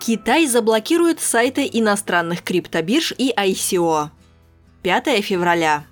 Китай заблокирует сайты иностранных криптобирж и ICO. 5 февраля.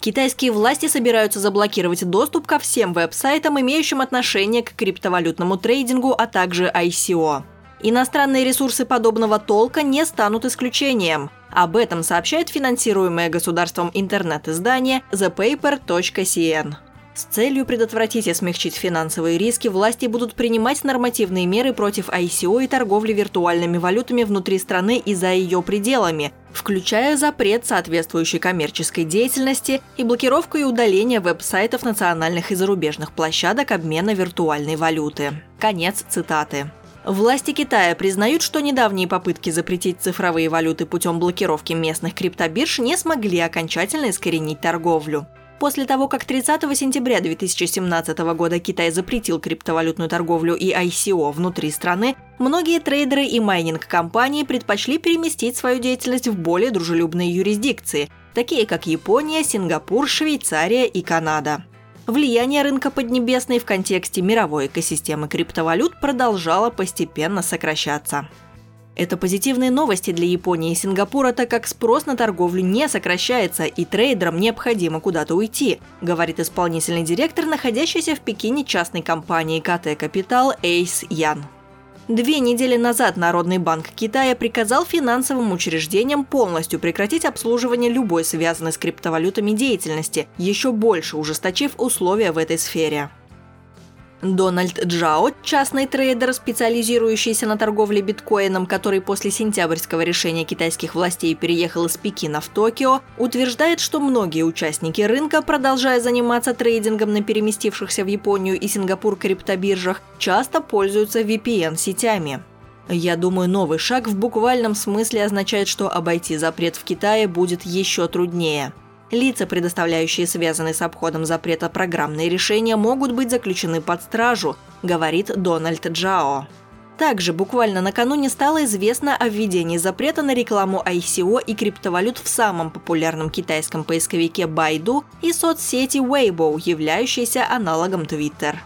Китайские власти собираются заблокировать доступ ко всем веб-сайтам, имеющим отношение к криптовалютному трейдингу, а также ICO. Иностранные ресурсы подобного толка не станут исключением. Об этом сообщает финансируемое государством интернет-издание thepaper.cn. С целью предотвратить и смягчить финансовые риски, власти будут принимать нормативные меры против ICO и торговли виртуальными валютами внутри страны и за ее пределами, включая запрет соответствующей коммерческой деятельности и блокировку и удаление веб-сайтов национальных и зарубежных площадок обмена виртуальной валюты. Конец цитаты. Власти Китая признают, что недавние попытки запретить цифровые валюты путем блокировки местных криптобирж не смогли окончательно искоренить торговлю. После того, как 30 сентября 2017 года Китай запретил криптовалютную торговлю и ICO внутри страны, многие трейдеры и майнинг-компании предпочли переместить свою деятельность в более дружелюбные юрисдикции, такие как Япония, Сингапур, Швейцария и Канада. Влияние рынка Поднебесной в контексте мировой экосистемы криптовалют продолжало постепенно сокращаться. Это позитивные новости для Японии и Сингапура, так как спрос на торговлю не сокращается и трейдерам необходимо куда-то уйти, говорит исполнительный директор, находящийся в Пекине частной компании КТ Капитал Эйс Ян. Две недели назад Народный банк Китая приказал финансовым учреждениям полностью прекратить обслуживание любой связанной с криптовалютами деятельности, еще больше ужесточив условия в этой сфере. Дональд Джао, частный трейдер, специализирующийся на торговле биткоином, который после сентябрьского решения китайских властей переехал из Пекина в Токио, утверждает, что многие участники рынка, продолжая заниматься трейдингом на переместившихся в Японию и Сингапур криптобиржах, часто пользуются VPN-сетями. Я думаю, новый шаг в буквальном смысле означает, что обойти запрет в Китае будет еще труднее – Лица, предоставляющие связанные с обходом запрета программные решения, могут быть заключены под стражу, говорит Дональд Джао. Также буквально накануне стало известно о введении запрета на рекламу ICO и криптовалют в самом популярном китайском поисковике Baidu и соцсети Weibo, являющейся аналогом Twitter.